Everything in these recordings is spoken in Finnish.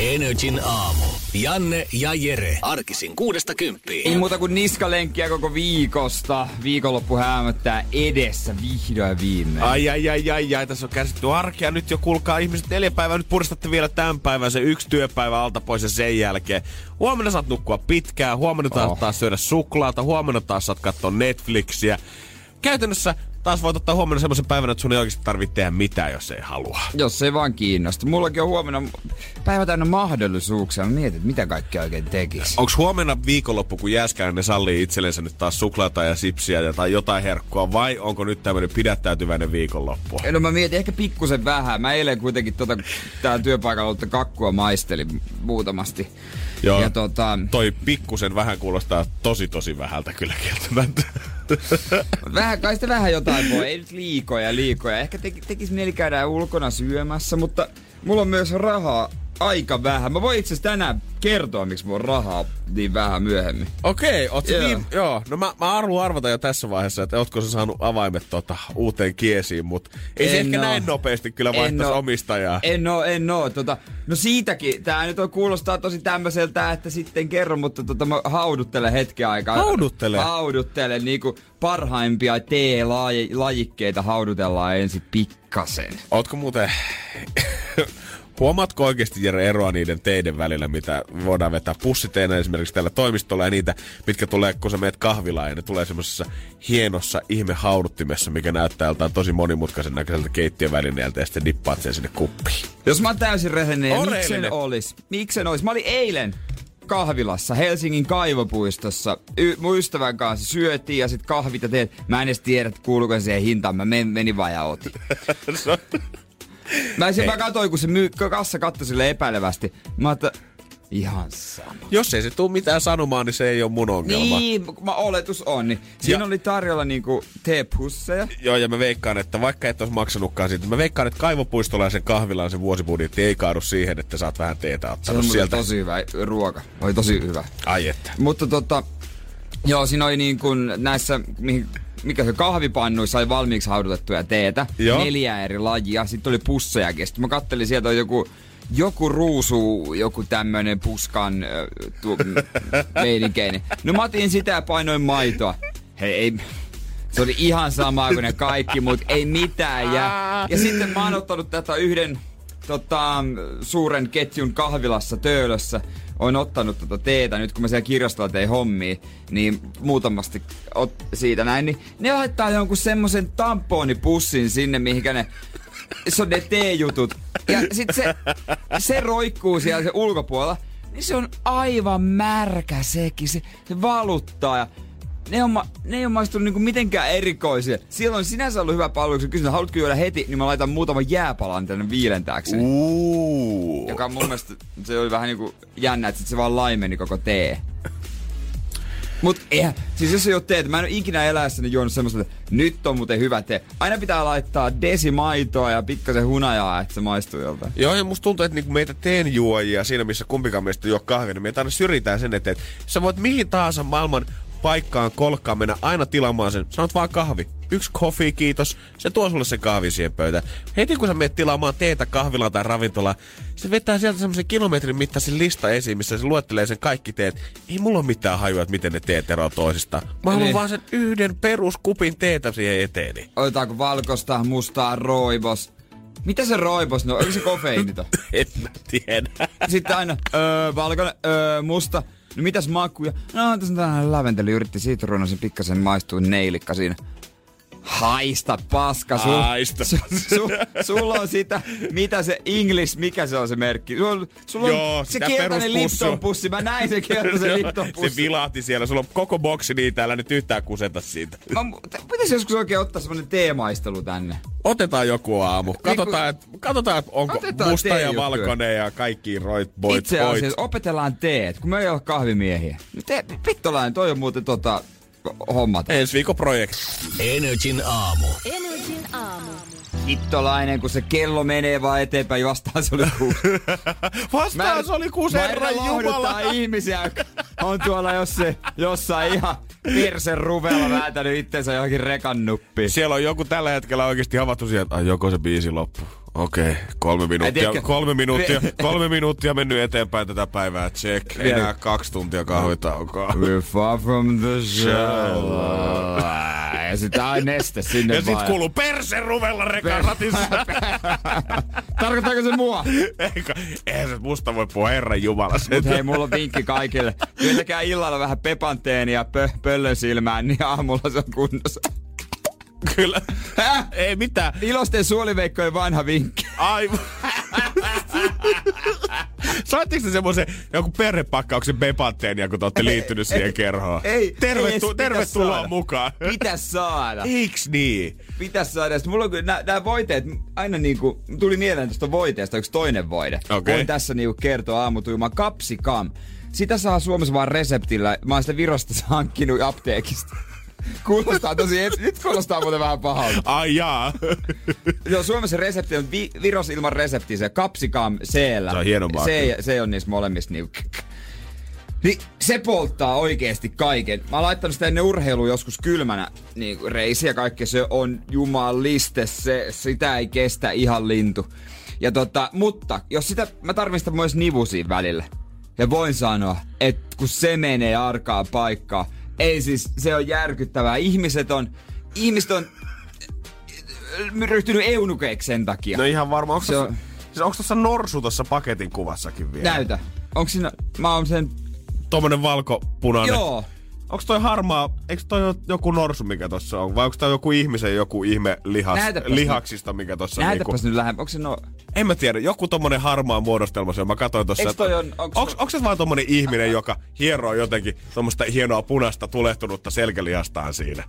Energin aamu. Janne ja Jere. Arkisin kuudesta kymppiin. Ei muuta kuin niskalenkkiä koko viikosta. Viikonloppu hämöttää edessä vihdoin viimein. Ai, ai, ai, ai, ai, tässä on käsitty arkea. Nyt jo kuulkaa ihmiset neljä päivää. Nyt puristatte vielä tämän päivän se yksi työpäivä alta pois ja sen jälkeen. Huomenna saat nukkua pitkään, huomenna taas, Oh. taas syödä suklaata, huomenna taas saat katsoa Netflixiä. Käytännössä taas voit ottaa huomenna semmoisen päivän, että sun ei oikeasti tarvitse tehdä mitään, jos ei halua. Jos ei vaan kiinnosta. Mullakin on huomenna päivä täynnä mahdollisuuksia. Mä mietin, että mitä kaikkea oikein tekisi. Onko huomenna viikonloppu, kun Jääskään ne sallii itsellensä nyt taas suklaata ja sipsiä ja tai jotain herkkua, vai onko nyt tämmöinen pidättäytyväinen viikonloppu? No mä mietin ehkä pikkusen vähän. Mä eilen kuitenkin tota, täällä työpaikalla ollut kakkua maistelin muutamasti. Joo. Ja tota, Toi pikkusen vähän kuulostaa tosi tosi vähältä kyllä kieltämättä. Vähän, kai sitä vähän jotain voi. Ei nyt liikoja liikoja. Ehkä teki, tekisi mieli käydä ulkona syömässä, mutta mulla on myös rahaa aika vähän. Mä voin itse asiassa tänään kertoa, miksi mulla on rahaa niin vähän myöhemmin. Okei, sä Joo. niin, joo. No mä, mä arvun arvata jo tässä vaiheessa, että ootko sä saanut avaimet tota, uuteen kiesiin, mutta ei se En ehkä oo. näin nopeasti kyllä vaihtaisi omistajaa. En oo, en oo. Tota, no siitäkin, tää nyt on, kuulostaa tosi tämmöiseltä, että sitten kerro, mutta tota, mä hauduttelen hetken aikaa. Hauduttele? Hauduttelen, niinku parhaimpia tee-lajikkeita haudutellaan ensin pikkasen. Ootko muuten... Huomaatko oikeasti Jere eroa niiden teiden välillä, mitä voidaan vetää pussiteinä esimerkiksi tällä toimistolla ja niitä, mitkä tulee, kun sä meet kahvilaan ja ne tulee semmoisessa hienossa ihmehauduttimessa, mikä näyttää joltain tosi monimutkaisen näköiseltä keittiövälineeltä ja sitten dippaat sen sinne kuppiin. Jos mä oon täysin rehellinen, On miksen olis? Miksen olis? Mä olin eilen kahvilassa Helsingin kaivopuistossa. Y- mun ystävän kanssa syötiin ja sit kahvit ja teet. Mä en edes tiedä, kuuluuko se hintaan. Mä men, menin vaan ja otin. Mä, sen, mä katsoin, kun se myy, kassa katsoi sille epäilevästi. Mä ajattelin, ihan sama. Jos ei se tule mitään sanomaan, niin se ei ole mun ongelma. Niin, mä oletus on. Niin. Siinä Ja- oli tarjolla niinku teepusseja. Joo, ja mä veikkaan, että vaikka et olisi maksanutkaan siitä, mä veikkaan, että kaivopuistolla ja sen kahvilaan sen vuosibudjetti ei kaadu siihen, että saat vähän teetä Se on ottanut sieltä. tosi hyvä ruoka. Oli tosi hyvä. Ai että. Mutta tota, joo, siinä oli niin kuin näissä, mihin, mikä se kahvipannuissa oli valmiiksi haudutettuja teetä. Joo. Neljä eri lajia. Sitten oli pussejakin. Sitten mä kattelin sieltä oli joku, joku ruusu, joku tämmönen puskan tu, meininkeini. No mä otin sitä ja painoin maitoa. Hei, ei, se oli ihan sama kuin ne kaikki, mutta ei mitään. Ja, ja sitten mä oon ottanut tätä yhden tota, suuren ketjun kahvilassa Töölössä. Oon ottanut tota teetä nyt, kun mä siellä kirjastolla tein hommia, niin muutamasti ot, siitä näin, niin ne laittaa jonkun semmosen tamponipussin sinne, mihinkä ne se on ne teejutut. Ja sit se, se roikkuu siellä se ulkopuolella, niin se on aivan märkä sekin. Se, se valuttaa ja ne on, ma- ne ei ole maistunut niinku mitenkään erikoisia. Siellä on sinänsä ollut hyvä palvelu, kun kysyn, haluatko juoda heti, niin mä laitan muutaman jääpalan tänne viilentääkseni. Uuu. Joka mun mielestä se oli vähän niinku jännä, että sit se vaan laimeni koko tee. Mut eihän, siis jos ei oo teet, mä en oo ikinä eläessäni juonut semmoista, että nyt on muuten hyvä tee. Aina pitää laittaa desimaitoa ja pikkasen hunajaa, että se maistuu joltain. Joo, ja musta tuntuu, että niinku meitä teenjuojia siinä, missä kumpikaan meistä juo kahvia, niin meitä aina syrjitään sen eteen, että sä voit mihin tahansa maailman paikkaan, kolkkaan mennä aina tilaamaan sen. Sanot vaan kahvi. Yksi kofi, kiitos. Se tuo sulle sen kahvi siihen pöytään. Heti kun sä menet tilaamaan teetä kahvilaan tai ravintolaan, se vetää sieltä semmoisen kilometrin mittaisen lista esiin, missä se luettelee sen kaikki teet. Ei mulla ole mitään hajua, että miten ne teet eroavat toisistaan. Mä haluan Niin. vaan sen yhden peruskupin teetä siihen eteeni. Otetaanko valkosta, mustaa, roibos? Mitä se roibos? No, onko se kofeiinito? En mä tiedä. Sitten aina, öö, valkoinen, öö, musta. No mitäs makuja? No, tässä on tällainen laventeli, yritti sitruunasen pikkasen maistuu neilikka siinä. Haista paska. Sul, Haista. Su, su, sulla on sitä, mitä se English, mikä se on se merkki? Sulla, sulla on Joo, se peruspussu. Lipton pussi. Mä näin se keltaisen Lipton se pussi. vilahti siellä. Sulla on koko boksi niitä, älä nyt yhtään kuseta siitä. Mä, pitäisi joskus oikein ottaa semmonen teemaistelu tänne. Otetaan joku aamu. Katsotaan, et, katsotaan et onko Otetaan musta ja valkoinen ja kaikki roit, boit, Itse boit. asiassa opetellaan teet, kun me ei ole kahvimiehiä. Te, pittolainen, toi on muuten tota, hommata. Ensi viikon projekti. Energin aamu. Energin aamu. Hittolainen, kun se kello menee vaan eteenpäin, vastaan se oli kuusi. Vastaan se oli kuusi mä herran yritän jumala. ihmisiä, on tuolla jossain, jossain ihan persen ruvella vääntänyt itsensä johonkin rekan nuppiin. Siellä on joku tällä hetkellä oikeasti havaittu siihen, että joko se biisi loppu. Okei, kolme minuuttia, tiedätkö- kolme minuuttia, kolme minuuttia mennyt eteenpäin tätä päivää. Check. Enää kaksi tuntia kahvitaukoa. We're far from the shore. Ja sit aina neste sinne Ja sit vaan. kuuluu perse ruvella rekan ratissa. Tarkoittaako se mua? Eikä, eihän se musta voi puhua herran jumala. Mut hei, mulla on vinkki kaikille. Yritäkää illalla vähän pepanteenia pö- pöllön silmään, niin aamulla se on kunnossa. Kyllä. Häh? Ei mitään. Ilosten suoliveikkojen vanha vinkki. Aivan. Saitteko te semmoisen joku perhepakkauksen bepatteenia, kun te olette liittynyt siihen kerhoon? Ei, Tervetu- ei tervetuloa saada. mukaan. Pitäis saada. Eiks niin? Pitäis saada. Sitten mulla on kyllä nää, nää voiteet, aina niinku, tuli mieleen tästä voiteesta yksi toinen voide. Okei. Voin tässä niinku kertoa aamutuimaan Capsicam. Sitä saa Suomessa vaan reseptillä. Mä oon sitä Virosta hankkinut apteekista. Kuulostaa tosi, nyt kuulostaa muuten vähän pahalta. Ai jaa. Joo, Suomessa resepti on vi- Viros ilman reseptiä, se Capsicam c Se on hieno se, se on niissä molemmissa niinku... Niin se polttaa oikeesti kaiken. Mä oon laittanut sitä ennen urheilua joskus kylmänä niin reisi ja kaikki. Se on jumaliste, se, sitä ei kestä ihan lintu. Ja tota, mutta jos sitä, mä tarvitsen myös nivusiin välillä. Ja voin sanoa, että kun se menee arkaa paikkaa, ei siis, se on järkyttävää. Ihmiset on, ihmiset on ryhtynyt eunukeiksi sen takia. No ihan varmaan. Onko Se tossa, on- siis onko tossa norsu tossa paketin kuvassakin vielä? Näytä. Onko siinä, mä oon sen, Tommonen valkopunainen. joo. Onko toi harmaa, eikö toi ole joku norsu, mikä tossa on? Vai onko toi joku ihmisen joku ihme lihas, Näytäpäs lihaksista, mikä tossa on? Näytäpäs Niinku, nyt lähempää. Onko se no... en mä tiedä, joku tommonen harmaa muodostelma se. Mä katsoin tossa. Että- toi on- onks- onks, onks se vaan tommonen ihminen, joka hieroo jotenkin tommosta hienoa punaista tulehtunutta selkälihastaan siinä?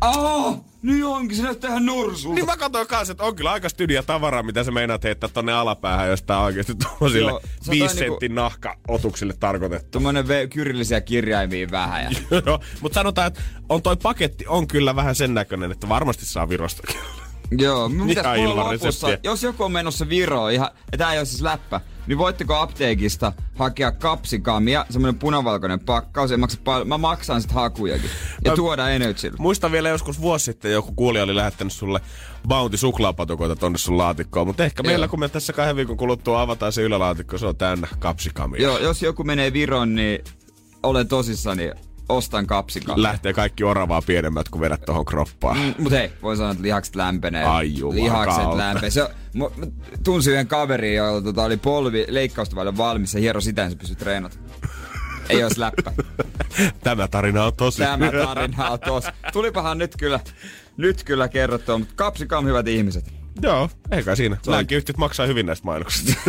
Oh, niin onkin, se näyttää ihan norsulta. Niin mä katsoin kanssa, että on kyllä aika stydiä tavaraa, mitä sä meinaat heittää tonne alapäähän, jos tää on oikeesti viisi toi niinku- sentin nahka-otuksille tarkoitettu. Tuommoinen v- kyrillisiä kirjaimia vähän. Ja... Joo, mutta sanotaan, että on toi paketti on kyllä vähän sen näköinen, että varmasti saa Virostakin. Joo, ilman on lopussa, jos joku on menossa Viroon, ihan, ja tää ei ole siis läppä, niin voitteko apteekista hakea kapsikamia, semmonen punavalkoinen pakkaus, ei maksa paljon, mä maksan sit hakujakin, ja Mä- tuoda Energylle. Muistan vielä joskus vuosi sitten joku kuulija oli lähettänyt sulle Bounty suklaapatukoita tonne sun laatikkoon, mutta ehkä Joo. meillä kun me tässä kahden viikon kuluttua avataan se ylälaatikko, se on täynnä kapsikamia. Joo, jos joku menee Viroon, niin olen tosissani, ostan kapsikamia. Lähtee kaikki oravaa pienemmät, kun vedät tohon kroppaan. Mm, mut hei, voin sanoa, että lihakset lämpenee. Ai juman Lihakset kautta. lämpenee. Se, mä, mä tunsin yhden kaverin, jolla tota, oli polvi leikkausta vaille valmis ja hiero sitä, ja se pystyi treenata. Ei olisi läppä. Tämä tarina on tosi. Tämä tarina on tos. Tulipahan nyt kyllä, nyt kyllä kerrottua, mutta kapsikam hyvät ihmiset. Joo, eikä siinä. Lääkeyhtiöt maksaa hyvin näistä mainoksista.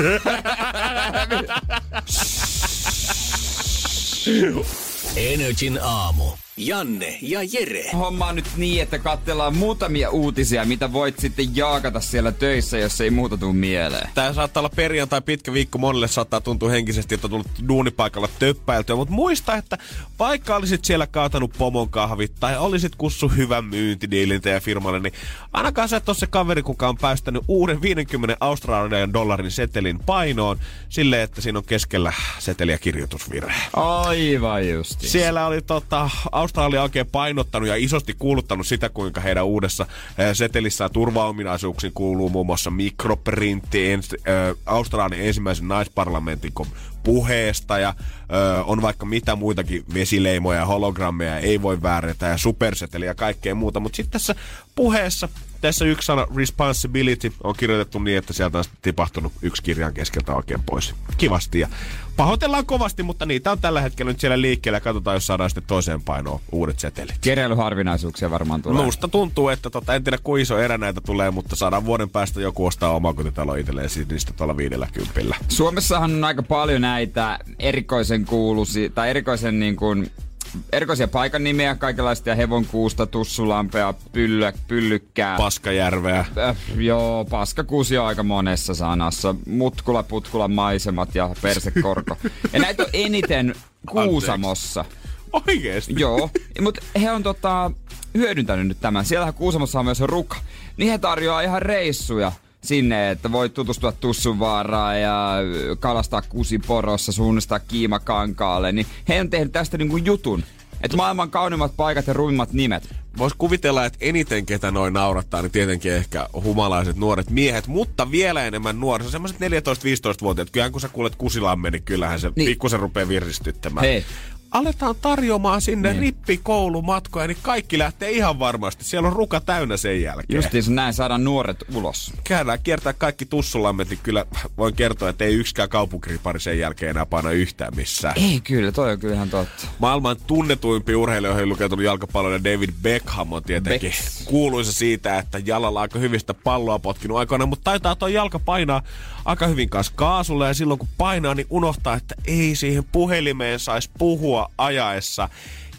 Energin aamu. Janne ja Jere. Homma on nyt niin, että katsellaan muutamia uutisia, mitä voit sitten jaakata siellä töissä, jos ei muuta tuu mieleen. Tää saattaa olla perjantai pitkä viikko, monelle saattaa tuntua henkisesti, että on tullut duunipaikalla töppäiltyä, mutta muista, että vaikka olisit siellä kaatanut pomon kahvit tai olisit kussu hyvän myyntidiilin teidän firmalle, niin ainakaan sä et ole se kaveri, kuka on päästänyt uuden 50 australian dollarin setelin painoon silleen, että siinä on keskellä seteliä kirjoitusvirhe. Aivan justi. Siellä oli tota, Australia oikein painottanut ja isosti kuuluttanut sitä, kuinka heidän uudessa eh, setelissään turvaominaisuuksiin kuuluu muun muassa mikroprintti ens, äh, Australian ensimmäisen naisparlamentin puheesta ja ö, on vaikka mitä muitakin vesileimoja ja hologrammeja ei voi väärätä ja superseteliä ja kaikkea muuta. Mutta sitten tässä puheessa tässä yksi sana responsibility on kirjoitettu niin, että sieltä on tipahtunut yksi kirjan keskeltä oikein pois. Kivasti ja pahoitellaan kovasti, mutta niitä on tällä hetkellä nyt siellä liikkeellä. Katsotaan, jos saadaan sitten toiseen painoon uudet setelit. Keräilyharvinaisuuksia varmaan tulee. Musta tuntuu, että tota, en tiedä kuinka iso erä näitä tulee, mutta saadaan vuoden päästä joku ostaa omakotitalo itselleen siis niistä tuolla viidellä kympillä. Suomessahan on aika paljon näitä erikoisen kuulusi, tai erikoisen niin kuin, erikoisia paikan nimiä, kaikenlaista hevonkuusta, tussulampea, pyllö, pyllykkää. Paskajärveä. Äh, joo, paskakuusi on aika monessa sanassa. Mutkula, putkula, maisemat ja persekorko. ja näitä on eniten Kuusamossa. Oikeesti? Joo, mutta he on tota, hyödyntänyt nyt tämän. Siellähän Kuusamossa on myös ruka. Niin he tarjoaa ihan reissuja sinne, että voit tutustua Tussunvaaraan ja kalastaa kusiporossa, suunnistaa kiimakankaalle. Niin he on tehnyt tästä niinku jutun. Että maailman kaunimmat paikat ja ruimmat nimet. Vois kuvitella, että eniten ketä noin naurattaa, niin tietenkin ehkä humalaiset nuoret miehet, mutta vielä enemmän nuoriso, semmoiset 14-15-vuotiaat. Kyllähän kun sä kuulet Kusilamme, niin kyllähän se niin. pikkusen rupeaa viristyttämään. Hei, aletaan tarjoamaan sinne niin. rippikoulumatkoja, niin kaikki lähtee ihan varmasti. Siellä on ruka täynnä sen jälkeen. Justiinsa näin saadaan nuoret ulos. Käydään kiertää kaikki tussulammet, niin kyllä voin kertoa, että ei yksikään kaupunkiripari sen jälkeen enää paina yhtään missään. Ei kyllä, toi on kyllä ihan totta. Maailman tunnetuimpi urheilijoihin lukeutunut jalkapalloinen David Beckham on tietenkin Becks. kuuluisa siitä, että jalalla aika hyvistä palloa potkinut aikoina, mutta taitaa tuo jalka painaa aika hyvin kanssa kaasulla ja silloin kun painaa, niin unohtaa, että ei siihen puhelimeen saisi puhua ajaessa.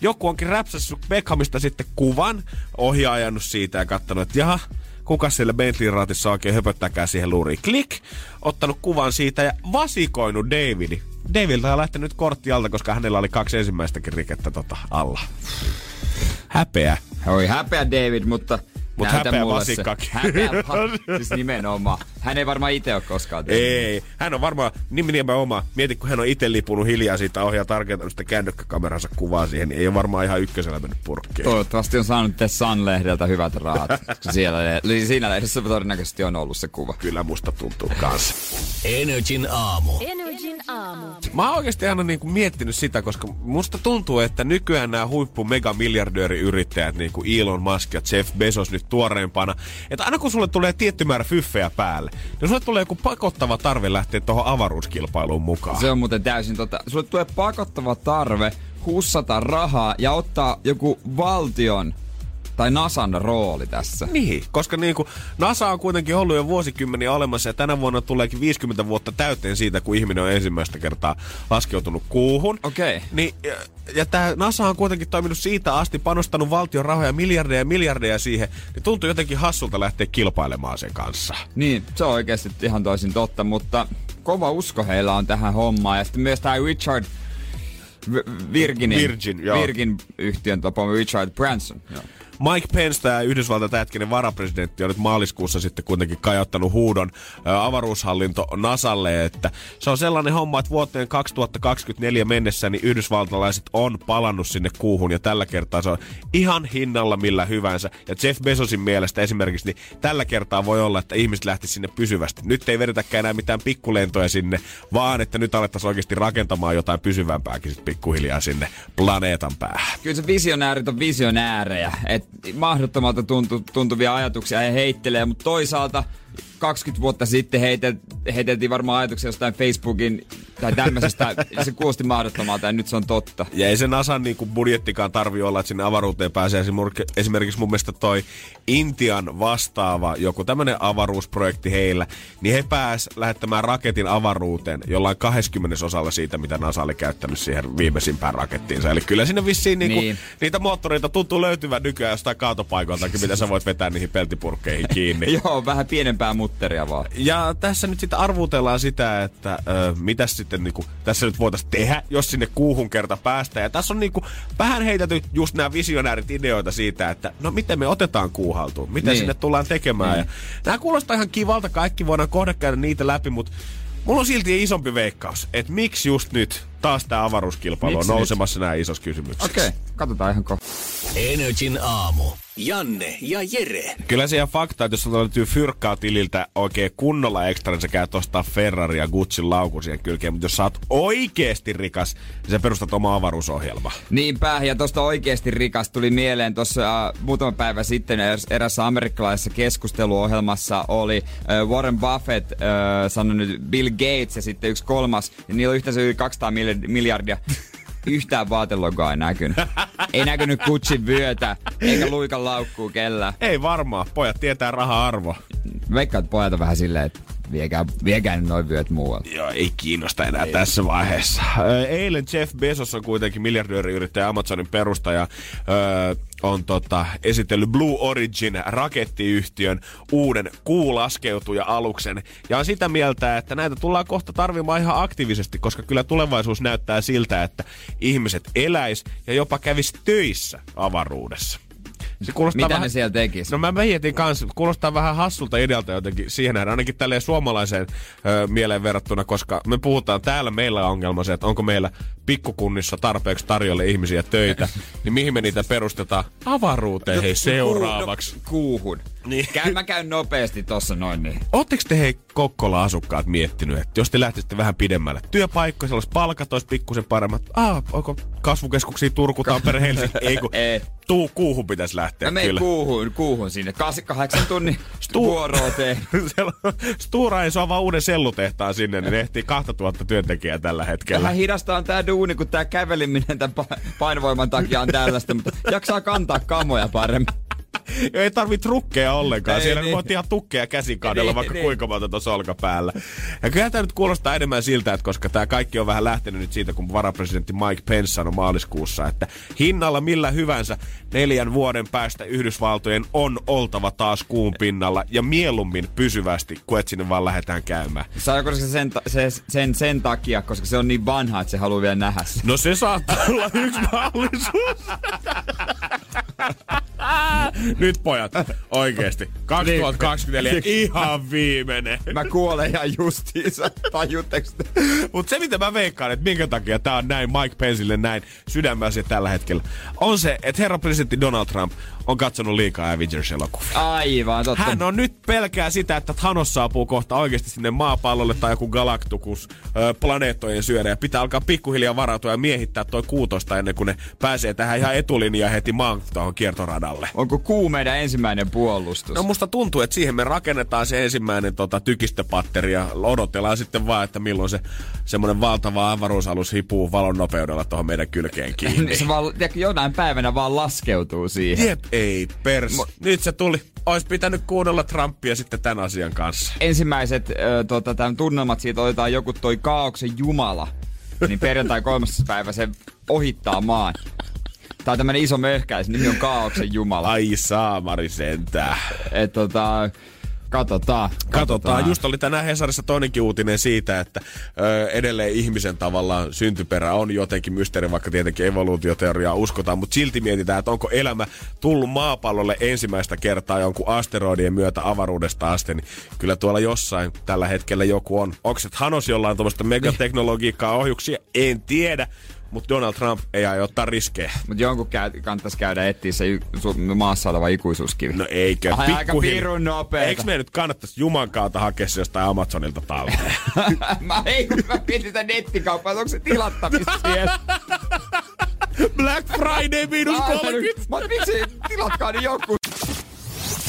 Joku onkin räpsässyt Beckhamista sitten kuvan, ohjaajannut siitä ja katsonut, että jaha, kuka siellä Bentley raatissa oikein höpöttäkään siihen luuriin. Klik, ottanut kuvan siitä ja vasikoinut Davidi. Davidilta on lähtenyt kortti alta, koska hänellä oli kaksi ensimmäistäkin rikettä tota alla. Häpeä. Oi häpeä David, mutta Mut näytä häpeä vasikkakin. Se. Häpeä siis nimenomaan. Hän ei varmaan itse ole koskaan tehnyt. Ei, hän on varmaan nimenomaan, mieti kun hän on itse lipunut hiljaa siitä ohjaa tarkentanut sitä kännykkäkameransa kuvaa siihen, niin ei ole varmaan ihan ykkösellä mennyt purkkiin. Toivottavasti on saanut The Sun-lehdeltä hyvät rahat. Siellä, eli siinä lehdessä todennäköisesti on ollut se kuva. Kyllä musta tuntuu kanssa. Energin aamu. Energin aamu. Mä oon oikeasti aina niinku miettinyt sitä, koska musta tuntuu, että nykyään nämä huippu mega miljardööriyrittäjät, niin kuin Elon Musk ja Jeff Bezos nyt tuoreempana, että aina kun sulle tulee tietty määrä fyffejä päälle, niin sulle tulee joku pakottava tarve lähteä tuohon avaruuskilpailuun mukaan. Se on muuten täysin tota. Sulle tulee pakottava tarve hussata rahaa ja ottaa joku valtion tai NASAn rooli tässä. Niin, koska niin kuin NASA on kuitenkin ollut jo vuosikymmeniä olemassa ja tänä vuonna tuleekin 50 vuotta täyteen siitä, kun ihminen on ensimmäistä kertaa laskeutunut kuuhun. Okei. Niin, ja, ja tämä NASA on kuitenkin toiminut siitä asti, panostanut valtion rahoja miljardeja ja miljardeja siihen, niin tuntuu jotenkin hassulta lähteä kilpailemaan sen kanssa. Niin, se on oikeasti ihan toisin totta, mutta kova usko heillä on tähän hommaan. Ja sitten myös tämä Richard Virginin, Virgin, joo. Virgin-yhtiön tapaama Richard Branson. Joo. Mike Pence, tämä Yhdysvaltain tämänhetkinen varapresidentti, on nyt maaliskuussa sitten kuitenkin kajottanut huudon avaruushallinto NASAlle, että se on sellainen homma, että vuoteen 2024 mennessä niin yhdysvaltalaiset on palannut sinne kuuhun ja tällä kertaa se on ihan hinnalla millä hyvänsä. Ja Jeff Bezosin mielestä esimerkiksi niin tällä kertaa voi olla, että ihmiset lähti sinne pysyvästi. Nyt ei vedetäkään enää mitään pikkulentoja sinne, vaan että nyt alettaisiin oikeasti rakentamaan jotain pysyvämpääkin sit pikkuhiljaa sinne planeetan päähän. Kyllä se visionäärit on visionäärejä. Et mahdottomalta tuntu, tuntuvia ajatuksia he heittelee, mutta toisaalta 20 vuotta sitten heitel, heiteltiin varmaan ajatuksia jostain Facebookin tai tämmöisestä. se kuulosti mahdottomalta ja nyt se on totta. Ja ei se NASAn niinku budjettikaan tarvi olla, että sinne avaruuteen pääsee. Esimerkiksi mun mielestä toi Intian vastaava joku tämmönen avaruusprojekti heillä, niin he pääs lähettämään raketin avaruuteen jollain 20 osalla siitä, mitä NASA oli käyttänyt siihen viimeisimpään rakettiinsa. Eli kyllä sinne vissiin niinku, Niin. niitä moottoreita tuntuu löytyvän nykyään jostain kaatopaikoiltakin, mitä sä voit vetää niihin peltipurkkeihin kiinni. Joo, vähän pienempää mutteria vaan. Ja tässä nyt sitten arvutellaan sitä, että ö, mitä sitten niinku, tässä nyt voitaisiin tehdä, jos sinne kuuhun kerta päästään. Ja tässä on niinku vähän heitetty just nämä visionäärit ideoita siitä, että no miten me otetaan kuu haltuun, mitä Niin. sinne tullaan tekemään. Niin. Ja nämä kuulostaa ihan kivalta, kaikki voidaan kohda käydä niitä läpi, mutta mulla on silti isompi veikkaus, että miksi just nyt taas tämä avaruuskilpailu Miksi on nyt? nousemassa nämä isossa kysymyksessä. Okei, okay, katsotaan ihan kohta. Energin aamu. Janne ja Jere. Kyllä se ihan fakta, että jos sulla löytyy fyrkkaa tililtä oikein kunnolla ekstra, niin sä käyt ostaa Ferrari ja Gucci laukun siihen kylkeen. Mutta jos sä oot oikeesti rikas, niin sä perustat oma avaruusohjelma. Niinpä, ja tosta oikeesti rikas tuli mieleen tuossa uh, muutama päivä sitten eräs- erässä amerikkalaisessa keskusteluohjelmassa oli uh, Warren Buffett uh, sanonut Bill Gates ja sitten yksi kolmas, ja niillä on yhteensä yli 200 mil- miljardia. Yhtään vaatelogoa ei näkynyt. Ei näkynyt Gucci vyötä, eikä luikan laukkuu kellään. Ei varmaan, pojat tietää raha-arvo. Veikkaat että pojat on vähän silleen, että viekää, viekää noin vyöt muualle. Joo, ei kiinnosta enää ei. tässä vaiheessa. Eilen Jeff Bezos on kuitenkin miljardööriyrittäjä Amazonin perustaja. Öö, on tota, esitellyt Blue Origin rakettiyhtiön uuden kuulaskeutuja-aluksen. Ja on sitä mieltä, että näitä tullaan kohta tarvimaan ihan aktiivisesti, koska kyllä tulevaisuus näyttää siltä, että ihmiset eläis ja jopa kävis töissä avaruudessa. Se kuulostaa Mitä vähän... ne siellä tekis? No mä mietin kanssa, kuulostaa vähän hassulta idealta jotenkin siihen nähdään, ainakin tälleen suomalaiseen ö, mieleen verrattuna, koska me puhutaan täällä meillä on ongelma se, että onko meillä pikkukunnissa tarpeeksi tarjolle ihmisiä töitä, niin mihin me niitä perustetaan? Avaruuteen hei seuraavaksi. No, kuuhun. Niin. Käy, mä käyn nopeasti tossa noin niin. Ootteko te hei Kokkola-asukkaat miettinyt, että jos te lähtisitte vähän pidemmälle, työpaikkoja, sellaiset palkat olisi pikkusen paremmat. Ah, onko kasvukeskuksia Turku, Tampere, Helsinki? Ei kun Ei. tuu, kuuhun pitäisi lähteä Mä menen kyllä. kuuhun, kuuhun sinne. Kas, kahdeksan tunnin vuoroa on- Stura ei saa vaan uuden sellutehtaan sinne, niin ehtii 2000 työntekijää tällä hetkellä. Vähän hidasta on tää duuni, kun tää käveliminen tämän pa- painovoiman takia on tällaista, mutta jaksaa kantaa kamoja paremmin. Ei tarvii trukkeja ollenkaan. Ei, Siellä niin. voit ihan tukkeja käsikaudella, Niin, vaikka niin. kuinka monta tuossa olkapäällä. Ja kyllä tämä nyt kuulostaa enemmän siltä, että koska tämä kaikki on vähän lähtenyt nyt siitä, kun varapresidentti Mike Pence sanoi maaliskuussa, että hinnalla millä hyvänsä neljän vuoden päästä Yhdysvaltojen on oltava taas kuun pinnalla ja mieluummin pysyvästi, kuin että sinne vaan lähdetään käymään. Saako se sen, ta- se, sen, sen takia, koska se on niin vanha, että se haluaa vielä nähdä sen. No se saattaa olla yksi mahdollisuus. Nyt pojat, oikeesti. 2024 ihan viimeinen. Mä kuolen ihan justiinsa, tajutteko te? Mutta se mitä mä veikkaan, että minkä takia tää on näin Mike Penceille näin sydämässä tällä hetkellä, on se, että herra presidentti Donald Trump on katsonut liikaa Avengers-elokuvia. Aivan, totta. Hän on nyt pelkää sitä, että Thanos saapuu kohta oikeasti sinne maapallolle tai joku galaktukus ö, planeettojen syödä ja pitää alkaa pikkuhiljaa varautua ja miehittää toi kuutosta ennen kuin ne pääsee tähän ihan etulinjaan heti maan tuohon kiertoradalle. Onko kuu meidän ensimmäinen puolustus? No musta tuntuu, että siihen me rakennetaan se ensimmäinen tota, tykistöpatteri ja odotellaan sitten vaan, että milloin se semmoinen valtava avaruusalus hipuu valon nopeudella tuohon meidän kylkeen kiinni. se vaan, jonain päivänä vaan laskeutuu siihen. Jep, ei pers. Nyt se tuli. Ois pitänyt kuunnella Trumpia sitten tämän asian kanssa. Ensimmäiset ö, tota, tämän tunnelmat siitä otetaan joku toi kaauksen jumala. Niin perjantai kolmas päivä se ohittaa maan. Tää on tämmönen iso möhkäis, nimi on Kaauksen Jumala. Ai saamari sentää. Et tota, katsotaan. Katsotaan, just oli tänään Hesarissa toinenkin uutinen siitä, että ö, edelleen ihmisen tavallaan syntyperä on jotenkin mysteeri, vaikka tietenkin evoluutioteoriaa uskotaan, mutta silti mietitään, että onko elämä tullut maapallolle ensimmäistä kertaa jonkun asteroidien myötä avaruudesta asti, niin kyllä tuolla jossain tällä hetkellä joku on. Onko se Thanos jollain tuommoista megateknologiikkaa ohjuksia? En tiedä, mutta Donald Trump ei aio ottaa riskejä. Mutta jonkun käy, kannattaisi käydä etsiä se y- su- maassa oleva ikuisuuskivi. No eikö? Ai, aika pirun nopeeta. Eikö me nyt kannattaisi Juman kautta hakea se jostain Amazonilta talteen? mä, ei, kun mä mietin sitä nettikauppaa, onko se tilattavissa siellä. Black Friday miinus 30! Mä oon, miksi tilatkaa niin joku?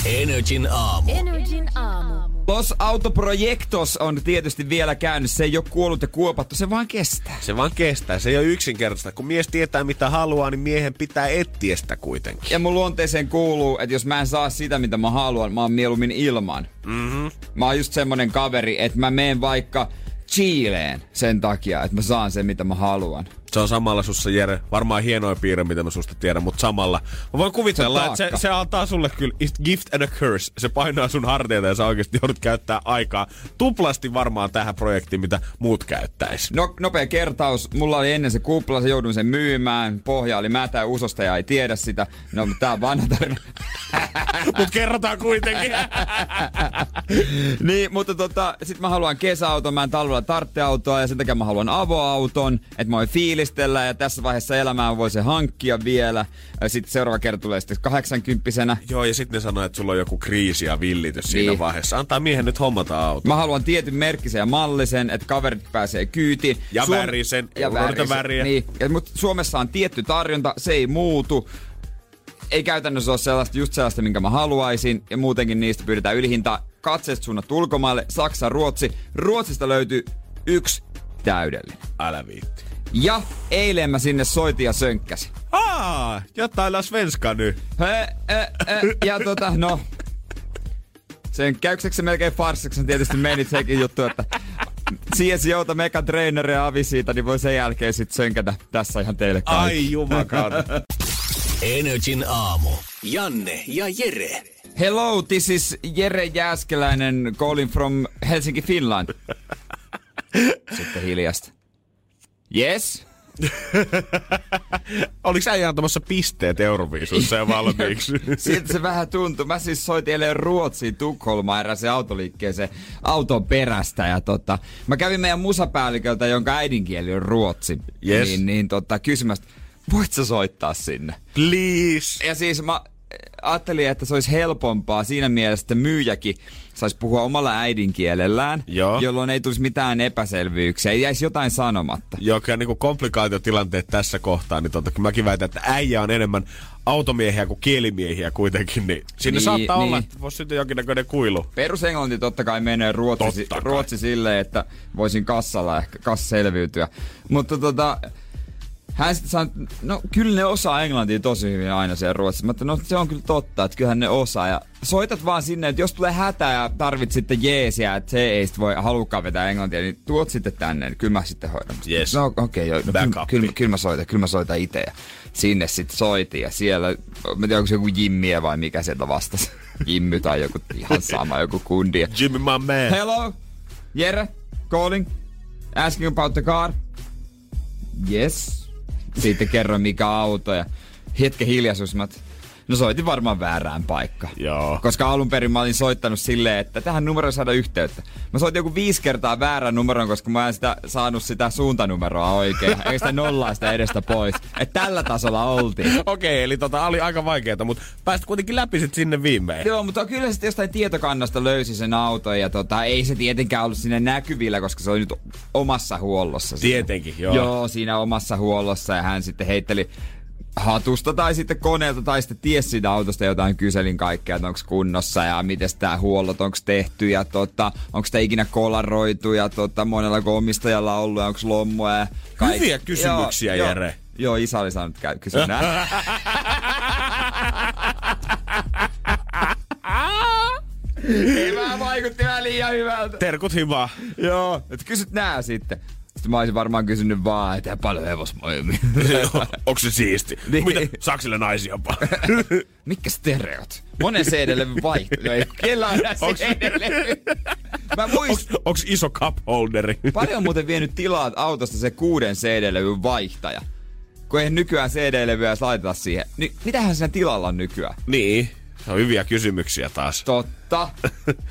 Energin aamu. Energin aamu. Los Autoprojectos on tietysti vielä käynnissä. Se ei ole kuollut ja kuopattu, se vaan kestää. Se vaan kestää, se ei ole yksinkertaista. Kun mies tietää mitä haluaa, niin miehen pitää etsiä sitä kuitenkin. Ja mun luonteeseen kuuluu, että jos mä en saa sitä, mitä mä haluan, mä oon mieluummin ilman. Mm-hmm. Mä oon just semmonen kaveri, että mä meen vaikka Chileen sen takia, että mä saan sen, mitä mä haluan. Se on samalla sussa, Jere. Varmaan hienoin piirre, mitä mä susta tiedän, mutta samalla. Mä voin kuvitella, Se että se, se antaa sulle kyllä gift and a curse. Se painaa sun harteita ja sä oikeasti joudut käyttää aikaa tuplasti varmaan tähän projektiin, mitä muut käyttäis. No, nopea kertaus. Mulla oli ennen se kupla, se joudun sen myymään. Pohja oli mätä ja usostaja ei tiedä sitä. No, mutta tää on vanha tarina. Mut kerrotaan kuitenkin. niin, mutta tota, sit mä haluan kesäauton, mä en talvella tarvitse autoa ja sen takia mä haluan avoauton, että mä voin fiilistellä fiilistellään ja tässä vaiheessa elämää voi se hankkia vielä. Sitten seuraava kerta tulee sitten 80 Joo, ja sitten ne sanoo, että sulla on joku kriisi ja villitys siinä Niin. vaiheessa. Antaa miehen nyt hommata auto. Mä haluan tietyn merkkisen ja mallisen, että kaverit pääsee kyytiin. Ja värisen, Ja värisen. väriä. Niin. Ja, mutta Suomessa on tietty tarjonta, se ei muutu. Ei käytännössä ole sellaista, just sellaista, minkä mä haluaisin. Ja muutenkin niistä pyydetään ylihintaa. Katseet suunnat ulkomaille, Saksa, Ruotsi. Ruotsista löytyy yksi täydellinen. Älä viitti. Ja eilen mä sinne soitin ja sönkkäsin. Aa, jotain la svenska nyt. He, e, e, ja tota, no... Sen käykseksi melkein farsiksi tietysti meni sekin juttu, että CS Jouta Mega Trainer ja Avi siitä, niin voi sen jälkeen sitten sönkätä tässä ihan teille kaikille. Ai jumakaan. Energin aamu. Janne ja Jere. Hello, this is Jere Jääskeläinen calling from Helsinki, Finland. Sitten hiljasta. Yes? Oliko äijä antamassa pisteet Euroviisussa ja valmiiksi? Siltä se vähän tuntuu. Mä siis soitin eilen Ruotsiin Tukholmaan eräseen autoliikkeeseen auton perästä. Ja tota, mä kävin meidän musapäälliköltä, jonka äidinkieli on ruotsi. Yes. Niin, niin tota, kysymästä, voit sä soittaa sinne? Please. Ja siis mä ajattelin, että se olisi helpompaa siinä mielessä, että myyjäkin saisi puhua omalla äidinkielellään, Joo. jolloin ei tulisi mitään epäselvyyksiä, ei jäisi jotain sanomatta. Joo, kyllä niin komplikaatiotilanteet tässä kohtaa, niin totta, mäkin väitän, että äijä on enemmän automiehiä kuin kielimiehiä kuitenkin, niin sinne Niin, saattaa niin. olla, että voisi syntyä jonkinnäköinen kuilu. Perusenglanti totta kai menee ruotsi, Totta kai. ruotsi silleen, että voisin kassalla ehkä kassa selviytyä. Mutta tota, hän sitten sanoi, että no kyllä ne osaa englantia tosi hyvin aina siellä Ruotsissa. Mä että no se on kyllä totta, että kyllähän ne osaa. Ja soitat vaan sinne, että jos tulee hätä ja tarvit sitten jeesiä, että se ei sit voi halukkaan vetää englantia, niin tuot sitten tänne, niin kyllä mä sitten hoidan. Yes. No okei, okay, joo, no, kyllä, Backup. kyllä, kyllä, mä soitan, kyllä mä soitan itse. Ja sinne sitten soitin ja siellä, mä en tiedä onko se joku Jimmiä vai mikä sieltä vastasi. Jimmy tai joku ihan sama, joku kundi. Jimmy, my man. Hello, Jere, calling, asking about the car. Yes. Sitten kerron mikä auto ja hetken hiljaisuus. Mä, no soitin varmaan väärään paikkaan. Joo. Koska alun perin mä olin soittanut silleen, että tähän numeroon saada yhteyttä. Mä soitin joku viisi kertaa väärän numeron, koska mä en sitä saanut sitä suuntanumeroa oikein. Eikä sitä nollaa sitä edestä pois. Että tällä tasolla oltiin. Okei, eli tota oli aika vaikeeta, mutta pääsit kuitenkin läpi sit sinne viimein. Joo, mutta kyllä sitten jostain tietokannasta löysi sen auton ja tota, ei se tietenkään ollut sinne näkyvillä, koska se oli nyt omassa huollossa. siinä. Tietenkin, joo. Joo, siinä omassa huollossa ja hän sitten heitteli hatusta tai sitten koneelta tai sitten ties siitä autosta jotain kyselin kaikkea, että onko kunnossa ja miten tämä huollot, onko tehty ja tota, onko sitä ikinä kolaroitu ja tota, monella omistajalla ollut ja onko lommoa ja kaikki. Hyviä kysymyksiä, joo, Jere. Joo, joo, isä oli saanut käy- kysyä. Ei vähän vaikutti vähän liian hyvältä. Terkut hyvä. Joo, että kysyt nää sitten. Sitten mä olisin varmaan kysynyt vaan, että paljon hevosmoimia. Onko se siisti? Niin. Mitä? Saako sille naisia paljon? Mitkä stereot? Monen CD-levy vaihtuu. Ei, Kellä on Onks- CD-levy? Mä muistan. Onko iso cup holderi? Paljon on muuten vienyt tilaa autosta se kuuden CD-levyn vaihtaja. Kun ei nykyään CD-levyä laiteta siihen. Niin mitähän siinä tilalla on nykyään? niin, on hyviä kysymyksiä taas. Totta,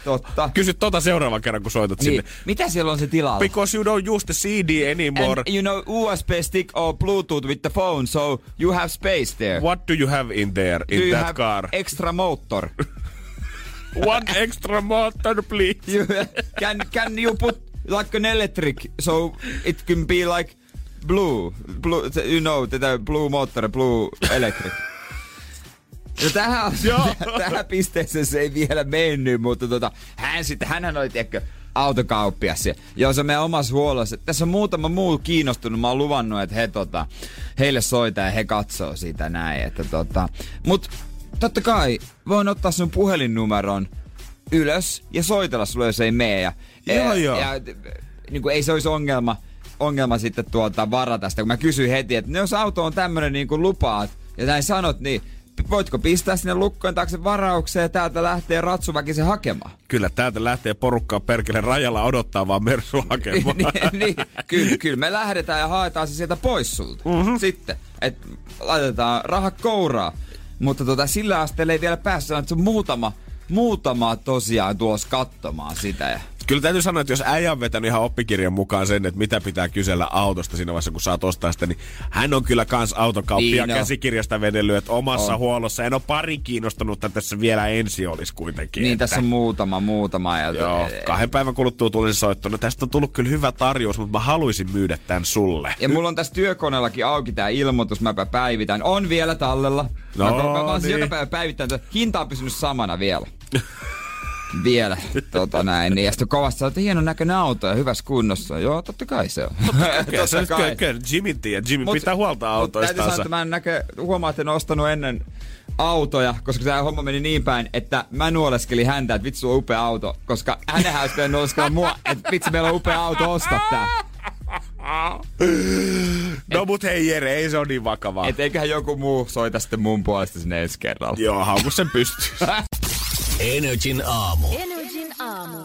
totta. Kysy tota seuraavan kerran, kun soitat Niin, sinne. mitä siellä on se tilalla? Because you don't use the CD anymore. And you know USB stick or Bluetooth with the phone, so you have space there. What do you have in there, in Do you that have car? extra motor? One extra motor, please. you, can can you put like an electric so it can be like blue, blue you know, tätä blue motor, blue electric. No tähän, tähän pisteeseen se ei vielä mennyt, mutta tota, hän sitten, hänhän oli, tiedätkö, autokauppias. Joo, se on meidän omassa huollossa. Tässä on muutama muu kiinnostunut. Mä oon luvannut, että he, tota, heille soittaa ja he katsoo sitä näin. Että, tota. Mut totta kai voin ottaa sun puhelinnumeron ylös ja soitella sulle, jos ei mene. Ja, Joo, ja, joo. ja niin kuin ei se olisi ongelma, ongelma sitten tuolta varata sitä, kun mä kysyin heti, että no jos auto on tämmönen niin kuin lupaat ja näin sanot, niin voitko pistää sinne lukkojen taakse varaukseen ja täältä lähtee ratsuväki se hakemaan? Kyllä täältä lähtee porukkaa perkele rajalla odottaa vaan Mersu hakemaan. niin, niin, kyllä, kyllä me lähdetään ja haetaan se sieltä pois sulta. Mm-hmm. Sitten, että laitetaan raha kouraa. Mutta tota, sillä asteella ei vielä päässyt, että se on muutama, muutama tosiaan tuossa katsomaan sitä. Ja kyllä täytyy sanoa, että jos äijä on vetänyt ihan oppikirjan mukaan sen, että mitä pitää kysellä autosta siinä vaiheessa, kun saat ostaa sitä, niin hän on kyllä kans autokauppia Niin käsikirjasta vedellyt, että omassa On. huollossa. En ole pari kiinnostunut, että tässä vielä ensi olisi kuitenkin. Niin, että... tässä on muutama, muutama. Ja Joo, kahden päivän kuluttua tuli se soitto. No tästä on tullut kyllä hyvä tarjous, mutta mä haluaisin myydä tämän sulle. Ja mulla on tässä työkoneellakin auki tää ilmoitus, mäpä päivitän. On vielä tallella. No mä, mä, mä, niin. joka päivä päivittänyt, että hinta on pysynyt samana vielä. vielä, tota näin. Niin, ja sitten kovasti sanoo, että hienon näköinen auto ja hyvässä kunnossa. Joo, totta kai se on. Se nyt kyllä, Jimmy tiedä. Jimmy Mut- pitää huolta Mut täytyy sanoa, että mä en näkö, huomaa, että en ostanut ennen autoja, koska tämä homma meni niin päin, että mä nuoleskelin häntä, että vitsi, on upea auto, koska hänenhän olisi pitänyt nuoleskella mua, että vitsi, meillä on upea auto, osta tää. No mut hei Jere, ei se ole niin vakavaa. Et eiköhän joku muu soita sitten mun puolesta sinne ensi kerralla. Joo, hauku sen pystyy. Energin aamu. Energin aamu.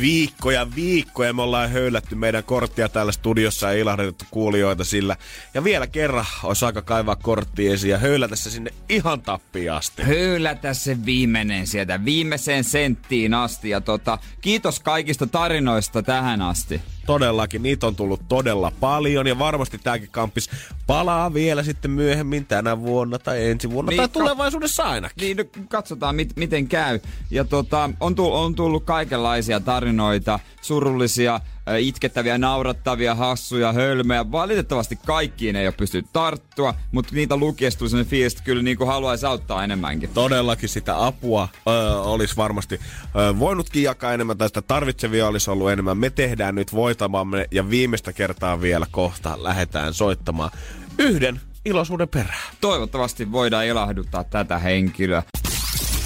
viikkoja, viikkoja me ollaan höylätty meidän korttia täällä studiossa ja ilahdutettu kuulijoita sillä. Ja vielä kerran olisi aika kaivaa kortti esiin ja höylätä se sinne ihan tappiin asti. höylätä se viimeinen sieltä viimeiseen senttiin asti. Ja tota, kiitos kaikista tarinoista tähän asti. Todellakin, niitä on tullut todella paljon ja varmasti tämäkin kampis palaa vielä sitten myöhemmin tänä vuonna tai ensi vuonna Niin, tai tulevaisuudessa ainakin. Niin, no, katsotaan mit, miten käy. Ja tota, on, tullut, on tullut kaikenlaisia tarinoita, surullisia, itkettäviä, naurattavia, hassuja, hölmöjä. Valitettavasti kaikkiin ei ole pystynyt tarttua, mutta niitä lukiessa tuli sellainen fiilis, että kyllä niin kuin haluaisi auttaa enemmänkin. Todellakin sitä apua ö, olisi varmasti ö, voinutkin jakaa enemmän tai sitä tarvitsevia olisi ollut enemmän. Me tehdään nyt voitamamme ja viimeistä kertaa vielä kohta lähdetään soittamaan yhden iloisuuden perään. Toivottavasti voidaan ilahduttaa tätä henkilöä.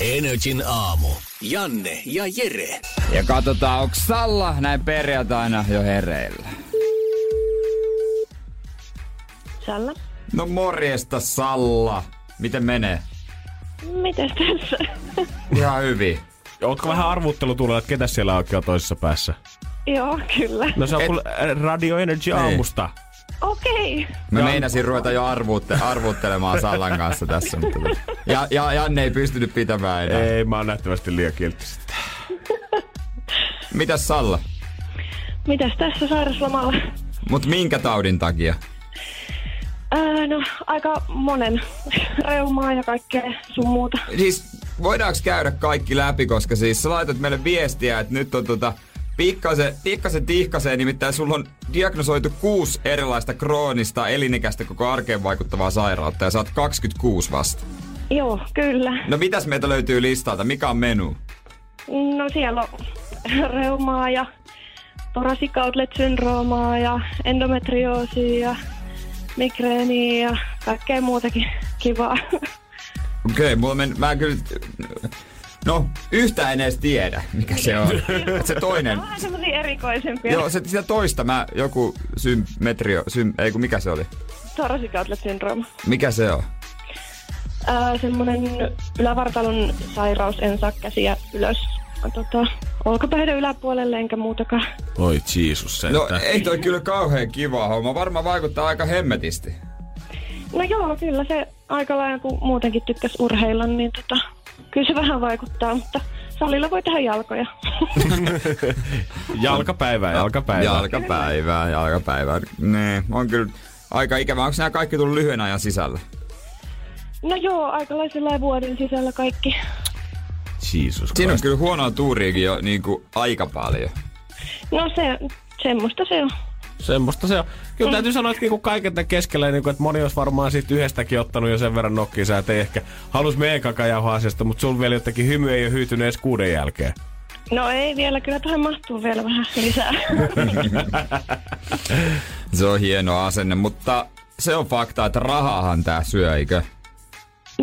Energin aamu. Janne ja Jere. Ja katsotaan, onko Salla näin perjantaina jo hereillä. Salla. No morjesta Salla. Miten menee? Mites tässä? Ihan hyvin. Ootko vähän arvuttelutulella, että ketä siellä oikein on toisessa päässä? Joo, kyllä. No se on Et- Radio Energy aamusta. Okei. Mä meinasin ruveta jo arvuutte, arvuuttelemaan Sallan kanssa tässä. Mutta... Ja, ja Janne ei pystynyt pitämään enää. Ei, mä oon nähtävästi liian kiltti. Mitäs Salla? Mitäs tässä sairaslomalla? Mut minkä taudin takia? Ää, no, aika monen reumaa ja kaikkea sun muuta. Siis voidaanko käydä kaikki läpi, koska siis sä laitat meille viestiä, että nyt on tota pikkasen, pikkasen tihkaseen, nimittäin sulla on diagnosoitu kuusi erilaista kroonista, elinikäistä koko arkeen vaikuttavaa sairautta ja sä oot 26 vasta. Joo, kyllä. No mitäs meiltä löytyy listalta? Mikä on menu? No siellä on reumaa ja thoracic outlet syndroomaa ja endometrioosia ja migreeniä ja kaikkea muutakin kivaa. Okei, okay, mulla men, mä kyllä... No, yhtä en edes tiedä, mikä se on. Et se toinen. Vähän semmosia erikoisempia. Joo, se, sitä toista mä, joku symmetrio, sym, ei kun mikä se oli? Thoracic outlet syndrooma. Mikä se on? Ää, semmonen ylävartalon sairaus, en saa käsiä ylös tota, olkapäiden yläpuolelle enkä muutakaan. Oi Jeesus No sentään. ei toi kyllä kauhean kiva homma. Varmaan vaikuttaa aika hemmetisti. No joo, kyllä se aika lailla kun muutenkin tykkäs urheilla, niin tota, kyllä se vähän vaikuttaa, mutta salilla voi tehdä jalkoja. Jalkapäivää, jalkapäivää. Jalkapäivää, jalkapäivää. Nee, on kyllä aika ikävä. Onko nämä kaikki tullut lyhyen ajan sisällä? no joo, aikalaisella vuoden sisällä kaikki. Jeesus Siinä on kyllä huonoa tuuriikin jo niin kuin aika paljon. No se, semmoista se on. Semmosta se on. Kyllä täytyy sanoa, että niinku kaiken tämän keskellä, niinku, että moni olisi varmaan siitä yhdestäkin ottanut jo sen verran nokkiin, sä et ei ehkä halus meidän kakajauhaa asiasta, mutta sun vielä jotenkin hymy ei ole hyytynyt edes kuuden jälkeen. No ei vielä, kyllä tähän mahtuu vielä vähän lisää. Se on hieno asenne, mutta se on fakta, että rahahan tää syö, eikö?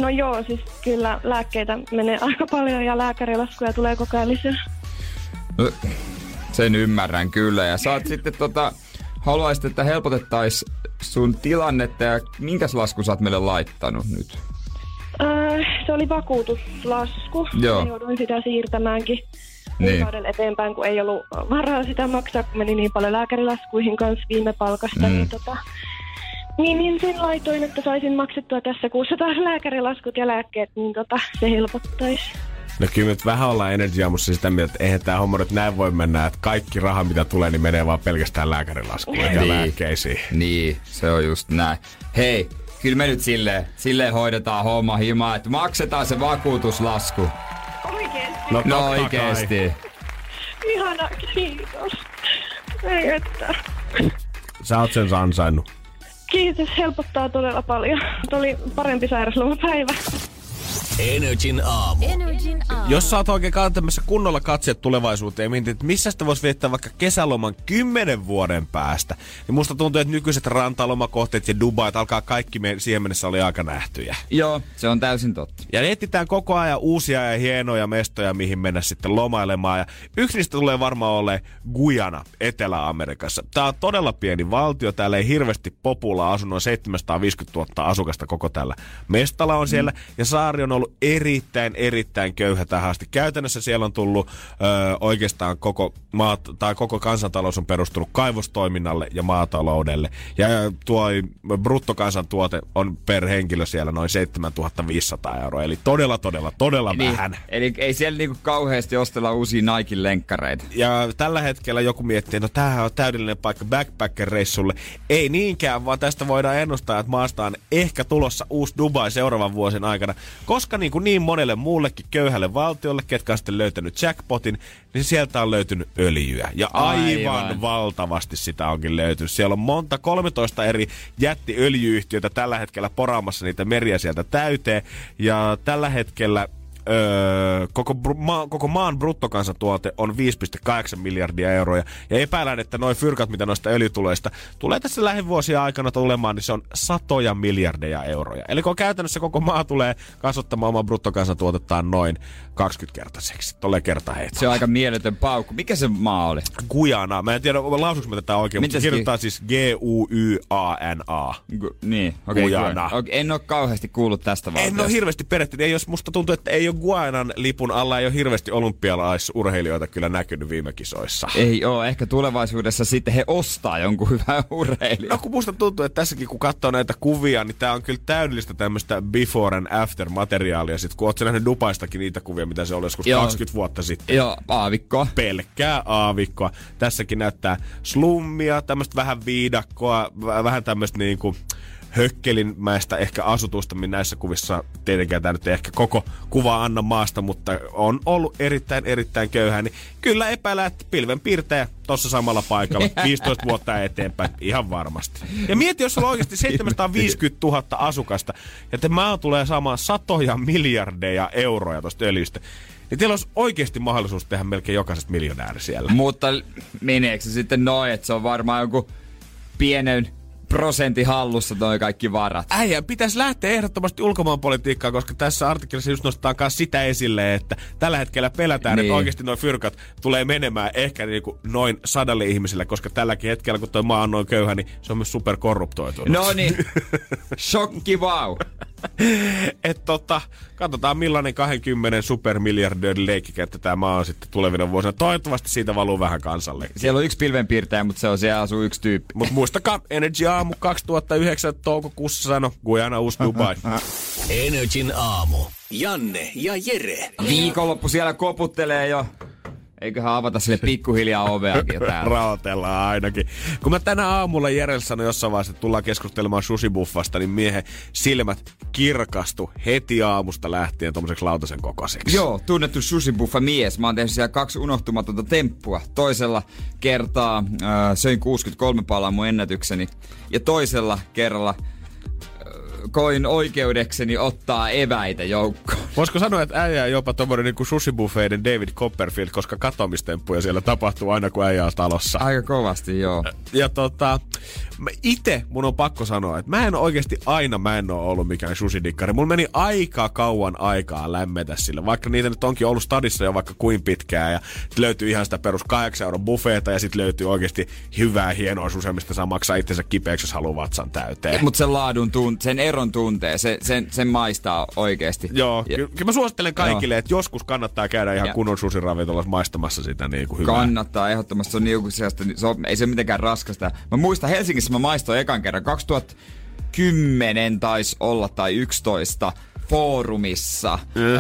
no joo, siis kyllä lääkkeitä menee aika paljon ja lääkärilaskuja tulee koko ajan lisää. No, sen ymmärrän kyllä. Ja oot sitten tota, haluaisit, että helpotettais sun tilannetta ja minkäs lasku sä oot meille laittanut nyt? Öö, se oli vakuutuslasku. Joo. Jouduin sitä siirtämäänkin Niin. eteenpäin, kun ei ollut varaa sitä maksaa, kun meni niin paljon lääkärilaskuihin kanssa viime palkasta. Mm. Niin, tota, niin, niin sen laitoin, että saisin maksettua tässä kuussa taas lääkärilaskut ja lääkkeet, niin tota, se helpottaisi. No kyllä nyt vähän ollaan Energy Aamussa sitä mieltä, että eihän tämä homma nyt näin voi mennä, että kaikki raha mitä tulee, niin menee vaan pelkästään lääkärilaskuun ja Niin. lääkkeisiin. Niin, se on just näin. Hei, kyllä me nyt silleen, silleen hoidetaan homma himaa, että maksetaan se vakuutuslasku. Oikeesti. No kai. oikeesti. Ihana, kiitos. Ei että. Sä oot sen ansainnut. Kiitos, helpottaa todella paljon. Tuo oli parempi sairaslomapäivä. Energin aamu. Energin aamu. Jos sä oot oikein kantamassa kunnolla katseet tulevaisuuteen ja mietit, että missä sitä voisi viettää vaikka kesäloman kymmenen vuoden päästä, niin musta tuntuu, että nykyiset rantalomakohteet ja Dubait alkaa kaikki me- siihen mennessä oli aika nähtyjä. Joo, se on täysin totta. Ja etsitään koko ajan uusia ja hienoja mestoja, mihin mennä sitten lomailemaan. Ja yksi niistä tulee varmaan ole Guyana Etelä-Amerikassa. Tämä on todella pieni valtio. Täällä ei hirveästi populaa asu, noin 750 000 asukasta koko tällä mestalla on siellä. Ja saari on ollut erittäin, erittäin köyhä tähän asti. Käytännössä siellä on tullut ö, oikeastaan koko, maat, tai koko kansantalous on perustunut kaivostoiminnalle ja maataloudelle. Ja tuo bruttokansantuote on per henkilö siellä noin 7500 euroa. Eli todella, todella, todella vähän. Eli ei siellä niinku kauheasti ostella uusia Nike lenkkareita. Ja tällä hetkellä joku miettii, no tämähän on täydellinen paikka backpacker-reissulle. Ei niinkään, vaan tästä voidaan ennustaa, että maasta on ehkä tulossa uusi Dubai seuraavan vuosien aikana. Koska niin, kuin niin monelle muullekin köyhälle valtiolle, ketkä on sitten löytänyt jackpotin, niin sieltä on löytynyt öljyä. Ja aivan, Aivan. valtavasti sitä onkin löytynyt. Siellä on monta, 13 eri jättiöljyyhtiötä tällä hetkellä poraamassa niitä meriä sieltä täyteen. Ja tällä hetkellä öö, koko, br- maa, koko maan bruttokansantuote on 5,8 miljardia euroa. Ja epäilään, että noin fyrkat, mitä noista öljytuloista tulee tässä lähivuosien aikana tulemaan, niin se on satoja miljardeja euroja. Eli kun käytännössä koko maa tulee kasvattamaan oman bruttokansantuotettaan noin 20-kertaiseksi. Tolleen kerta heitä. Se on aika mieletön paukku. Mikä se maa oli? Guyana. Mä en tiedä, lausuks mä tätä oikein, mutta se Mitäs kirjoittaa siis G-U-Y-A-N-A. Gu- niin, okei. Guyana. Okay, en ole kauheasti kuullut tästä En valtiosta. ole hirveästi perehtynyt. Ei jos musta tuntuu, että ei ole Guanan lipun alla, ei ole hirveästi olympialaisurheilijoita kyllä näkynyt viime kisoissa. Ei oo, ehkä tulevaisuudessa sitten he ostaa jonkun hyvän urheilijan. No kun musta tuntuu, että tässäkin kun katsoo näitä kuvia, niin tää on kyllä täydellistä tämmöistä before and after materiaalia. Sitten kun oot sä nähnyt Dubaistakin niitä kuvia, mitä se oli joskus Joo. 20 vuotta sitten. Joo, aavikkoa. pelkkää aavikkoa. Tässäkin näyttää slummia, tämmöistä vähän viidakkoa, vähän tämmöistä niinku hökkelinmäistä ehkä asutusta, minä näissä kuvissa tietenkään tämä nyt ei ehkä koko kuva anna maasta, mutta on ollut erittäin, erittäin köyhää, niin kyllä epäillä, että pilven piirtäjä tuossa samalla paikalla 15 vuotta eteenpäin, ihan varmasti. Ja mieti, jos on oikeasti 750 000 asukasta, ja te maa tulee saamaan satoja miljardeja euroja tuosta öljystä, niin teillä olisi oikeasti mahdollisuus tehdä melkein jokaisesta miljonääri siellä. Mutta meneekö se sitten noin, että se on varmaan joku pienen prosentin hallussa toi kaikki varat? Äijä, pitäisi lähteä ehdottomasti ulkomaanpolitiikkaan, koska tässä artikkelissa just nostetaan myös sitä esille, että tällä hetkellä pelätään, niin. Että oikeasti noin fyrkat tulee menemään ehkä niinku noin sadalle ihmiselle, koska tälläkin hetkellä, kun tuo maa on noin köyhä, niin se on myös superkorruptoitunut. No niin, shokki wow. Et tota, katsotaan millainen 20 supermiljardöörin leikkikenttä tämä maa on sitten tulevina vuosina. Toivottavasti siitä valuu vähän kansalle. Siellä on yksi pilvenpiirtäjä, mutta se on siellä asuu yksi tyyppi. Mutta muistakaa, Energy Aamu 2009 toukokuussa sano, Guyana uusi Dubai. Energin aamu. Janne ja Jere. Viikonloppu siellä koputtelee jo. Eiköhän avata sille pikkuhiljaa oveakin täällä. Raotellaan ainakin. Kun mä tänä aamulla Jerelle sanoin jossain vaiheessa, että tullaan keskustelemaan sushibuffasta, niin miehen silmät kirkastu heti aamusta lähtien tommoseksi lautasen kokoiseksi. Joo, tunnettu sushibuffa mies. Mä oon tehnyt siellä kaksi unohtumatonta temppua. Toisella kertaa äh, söin 63 palaa mun ennätykseni. Ja toisella kerralla koin oikeudekseni ottaa eväitä joukkoon. Voisiko sanoa, että äijä on jopa tommonen niin sushibuffeiden David Copperfield, koska katomistemppuja siellä tapahtuu aina, kun äijä on talossa. Aika kovasti, joo. Ja tota, mä ite mun on pakko sanoa, että mä en oikeasti aina mä en oo ollut mikään susidikkari. Mulla meni aika kauan aikaa lämmetä sille, vaikka niitä nyt onkin ollut stadissa jo vaikka kuin pitkään. Ja löytyy ihan sitä perus 8 euron buffeeta ja sitten löytyy oikeasti hyvää hienoa susia, mistä saa maksaa itsensä kipeäksi, jos haluaa vatsan täyteen. Mutta sen laadun tunt, sen eron tuntee, se, sen, sen maistaa oikeesti. Joo, Ja ky- kyllä mä suosittelen kaikille, että joskus kannattaa käydä ihan Ja- kunnon susiravintolassa maistamassa sitä niin kuin hyvää. Kannattaa ehdottomasti, se on niinku se on, ei se mitenkään raskasta. Mä muistan Helsingissä mä maistoin ekan kerran 2010 taisi olla tai 11 foorumissa öö,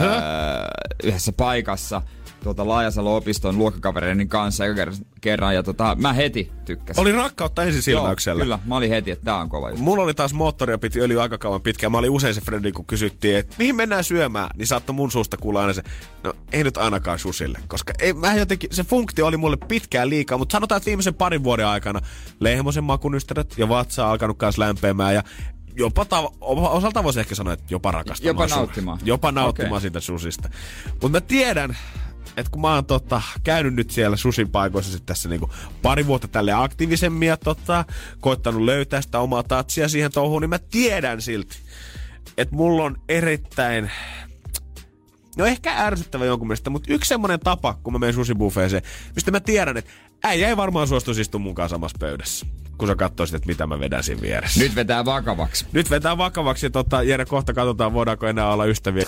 yhdessä paikassa tuota Laajasalo-opiston luokkakavereiden kanssa eka kerran, ja tota, mä heti tykkäsin. Oli rakkautta ensisilmäyksellä. Joo, kyllä, mä olin heti, että tää on kova juttu. Mulla oli taas moottoria piti öljy aika kauan pitkään. Mä olin usein se frendi, kun kysyttiin, että mihin mennään syömään, niin saattoi mun suusta kuulla aina se, no ei nyt ainakaan susille. Koska ei, mä jotenkin, se funktio oli mulle pitkään liikaa, mutta sanotaan, että viimeisen parin vuoden aikana lehmosen makunystärät ja vatsa on alkanut kanssa lämpeämään ja jopa tav- osalta voisi ehkä sanoa, että jopa rakastamaan. Jopa nauttimaan. Jopa nauttimaan okay. siitä susista. Mutta mä tiedän, että kun mä oon tota, käynyt nyt siellä susin paikoissa sit tässä niinku pari vuotta tälle aktiivisemmin ja tota, koittanut löytää sitä omaa tatsia siihen touhuun, niin mä tiedän silti, että mulla on erittäin No ehkä ärsyttävä jonkun mielestä, mutta yksi semmonen tapa, kun mä menen susibufeeseen, mistä mä tiedän, että äijä ei varmaan suostuisi istua munkaan samassa pöydässä kun sä katsoisit, että mitä mä vedän siinä vieressä. Nyt vetää vakavaksi. Nyt vetää vakavaksi ja tota, Jere, kohta katsotaan, voidaanko enää olla ystäviä.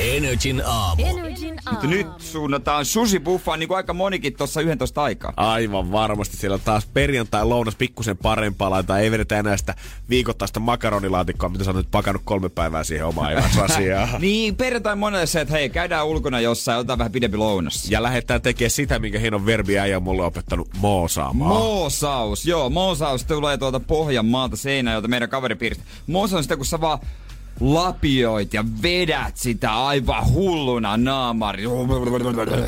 Energin aamu. Energin aamu. Mutta nyt suunnataan susibuffaan niin kuin aika monikin tuossa 11 aikaa. Aivan varmasti. Siellä on taas perjantai lounas pikkusen parempaa. Laitetaan ei vedetä enää sitä viikoittaista makaronilaatikkoa, mitä sä oot nyt pakannut kolme päivää siihen omaan asiaan. niin, perjantai monelle se, että hei, käydään ulkona jossain, otetaan vähän pidempi lounas. Ja lähdetään tekemään sitä, minkä hienon verbi äijä mulle opettanut moosaamaan. Moosaus, joo. Moosaus tulee tuolta Pohjanmaalta Seinäjältä meidän kaveripiiristä. Moosaus on sitä, kun sä vaan lapioit ja vedät sitä aivan hulluna naamari.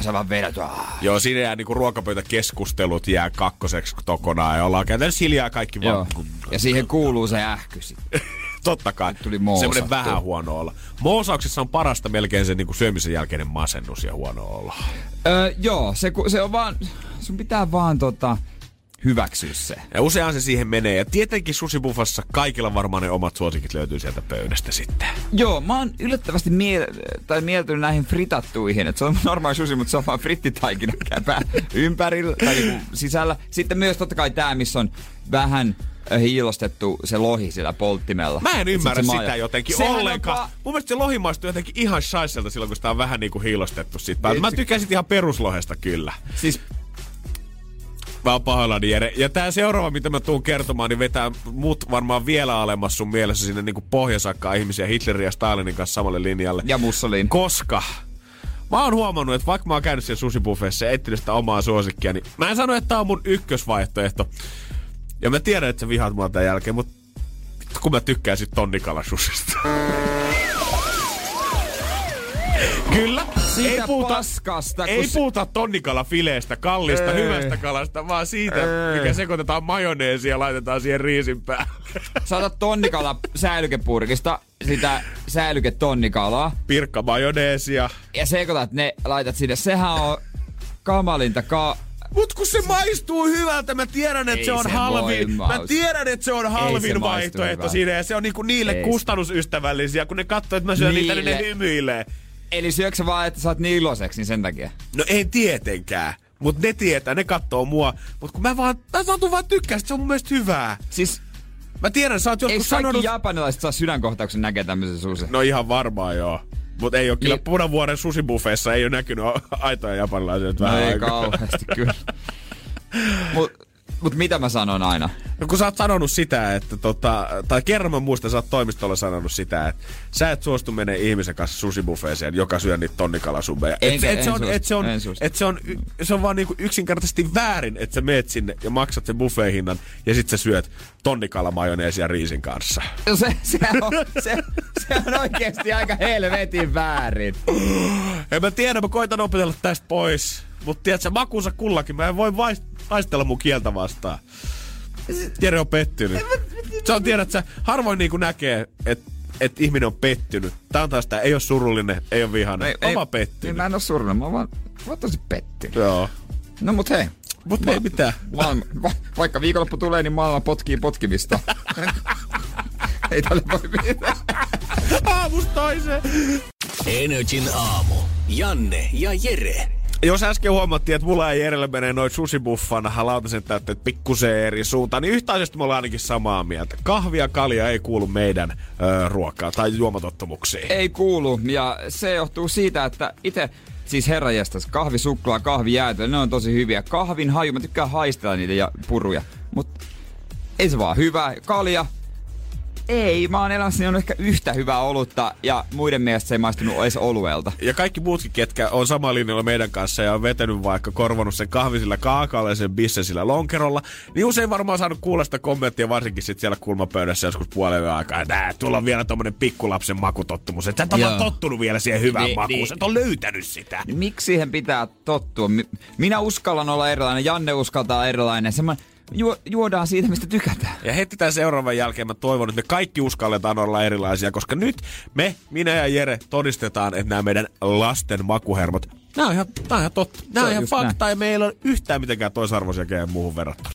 Sä vaan vedät. Joo, siinä jää niinku ruokapöytäkeskustelut jää kakkoseksi kokonaan ja ollaan käytännössä hiljaa kaikki vaan. Ja siihen kuuluu se ähky Totta kai. Tuli Semmoinen vähän huono olla. Moosauksessa on parasta melkein se niinku syömisen jälkeinen masennus ja huono olla. Öö, joo, se, se on vaan, sun pitää vaan tota, hyväksyä se. Ja usein se siihen menee. Ja tietenkin susibuffassa kaikilla varmaan ne omat suosikit löytyy sieltä pöydästä sitten. Joo, mä oon yllättävästi miel- tai mieltynyt näihin fritattuihin. Että se on normaali susi, mutta se on vaan frittitaikina käpää ympärillä tai niinku sisällä. Sitten myös totta kai tää, missä on vähän äh, hiilostettu se lohi sillä polttimella. Mä en ymmärrä sitä maja. jotenkin Sehän ollenkaan. Va- Mun mielestä se lohi maistuu jotenkin ihan shaiselta silloin, kun sitä on vähän niinku hiilostettu siitä. Mä tykkäsin ihan peruslohesta kyllä. Siis Mä oon pahoillani, Jere. Ja tää seuraava, mitä mä tuun kertomaan, niin vetää mut varmaan vielä alemmas sun mielessä sinne niinku pohjasakkaa ihmisiä Hitlerin ja Stalinin kanssa samalle linjalle. Ja Mussolin. Koska Mä oon huomannut, että vaikka mä oon käynyt siellä susibuffeessa ja etsinyt sitä omaa suosikkia, niin mä en sano, että tää on mun ykkösvaihtoehto. Ja mä tiedän, että sä vihaat mua tämän jälkeen, mutta kun mä tykkään sit tonnikalasusista. Kyllä. Siitä ei puhuta, paskasta. Ei se... puhuta tonnikala fileestä, kallista, ei. hyvästä kalasta, vaan siitä, ei. mikä sekoitetaan majoneesia ja laitetaan siihen riisin päälle. Saatat tonnikala säilykepurkista, sitä säilyketonnikalaa. Pirkka majoneesia. Ja sekoitat ne, laitat sinne. Sehän on kamalinta ka- Mut kun se maistuu hyvältä, mä tiedän, että se on se halvin. Mä tiedän, että se on halvin se vaihtoehto siinä ja se on niinku niille Ei kustannusystävällisiä, kun ne katsoo, että mä syön niille. niitä, niin ne hymyilee. Eli syöksä vaan, että sä oot niin iloiseksi, niin sen takia? No ei tietenkään. Mut ne tietää, ne katsoo mua. Mut kun mä vaan, mä saatun vaan tykkää, se on mun mielestä hyvää. Siis Mä tiedän, sä oot joskus Eikö sanonut... kaikki japanilaiset saa sydänkohtauksen näkee tämmöisen susi? No ihan varmaan joo. Mutta ei ole kyllä niin. punavuoren susibuffeissa ei ole näkynyt aitoja japanilaisia. No ei kauheasti kyllä. Mut Mut mitä mä sanon aina? No kun sä oot sanonut sitä, että tota, tai kerran mä muistan, sä oot toimistolla sanonut sitä, että sä et suostu menee ihmisen kanssa susibuffeeseen, joka syö niitä tonnikalasubeja. Et, et, se on, et se on, et se on, se on vaan niinku yksinkertaisesti väärin, että sä meet sinne ja maksat sen buffeehinnan ja sit sä syöt tonnikalamajoneesia riisin kanssa. No se, se, on, se, se on oikeesti aika helvetin väärin. En mä tiedä, mä koitan opetella tästä pois. Mutta tiedätkö, makuunsa kullakin. Mä en voi taistella mun kieltä vastaan. Jere on pettynyt. Se on, tiedät sä, harvoin niinku näkee, että et ihminen on pettynyt. Tää on taas tää, ei ole surullinen, ei ole vihainen. Ei, ei, pettynyt. Niin mä en ole surullinen, mä oon vaan, mä tosi pettynyt. Joo. No mut hei. Mut ei mitään. Maailma, va, vaikka viikonloppu tulee, niin maailma potkii potkimista. ei tälle voi mitään. Aamusta toiseen. Energin aamu. Janne ja Jere. Jos äsken huomattiin, että mulla ei Jerelle menee noin susibuffan lautasen täytteet pikkusen eri suuntaan, niin yhtä asiasta me ollaan ainakin samaa mieltä. Kahvia ja kalja ei kuulu meidän ö, ruokaa tai juomatottumuksiin. Ei kuulu, ja se johtuu siitä, että itse Siis herranjestas, kahvi, suklaa, kahvi, jäätelö, ne on tosi hyviä. Kahvin haju, mä tykkään haistella niitä ja puruja. Mutta ei se vaan hyvä. Kalja, ei, mä oon elämässäni on ehkä yhtä hyvää olutta ja muiden mielestä se ei maistunut edes oluelta. Ja kaikki muutkin, ketkä on sama linjalla meidän kanssa ja on vetänyt vaikka korvanut sen kahvisilla kaakaalla ja sen bissesillä lonkerolla, niin usein varmaan saanut kuulla sitä kommenttia varsinkin sit siellä kulmapöydässä joskus puolen aikaa, että tulla on vielä tommonen pikkulapsen makutottumus, että sä et ole tottunut vielä siihen hyvään Niin, makuun, niin. sä et ole löytänyt sitä. Niin miksi siihen pitää tottua? Mi- Minä uskallan olla erilainen, Janne uskaltaa erilainen. Semmoinen ju- juodaan siitä, mistä tykätään. Ja heti tämän seuraavan jälkeen mä toivon, että me kaikki uskalletaan olla erilaisia, koska nyt me, minä ja Jere todistetaan, että nämä meidän lasten makuhermot, nämä on ihan, nämä on ihan totta. Nämä on on ihan fakta ja meillä on yhtään mitenkään toisarvoisia kehen muuhun verrattuna.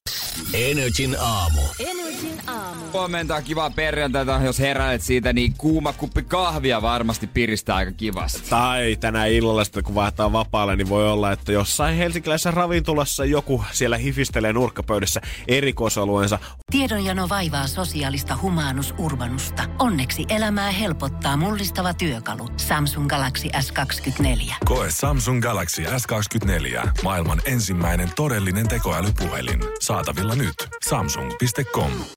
Energin aamu. Energin aamu. Huomenta, kivaa perjantaita. Jos heräilet siitä, niin kuuma kuppi kahvia varmasti piristää aika kivasti. Tai tänä illalla sitten, kun vaihtaa vapaalle, niin voi olla, että jossain helsinkiläisessä ravintolassa joku siellä hifistelee nurkkapöydässä erikoisolueensa. Tiedonjano vaivaa sosiaalista humanus urbanusta. Onneksi elämää helpottaa mullistava työkalu. Samsung Galaxy S24. Koe Samsung Galaxy S24. Maailman ensimmäinen todellinen tekoälypuhelin. Saatavilla nyt. Samsung.com.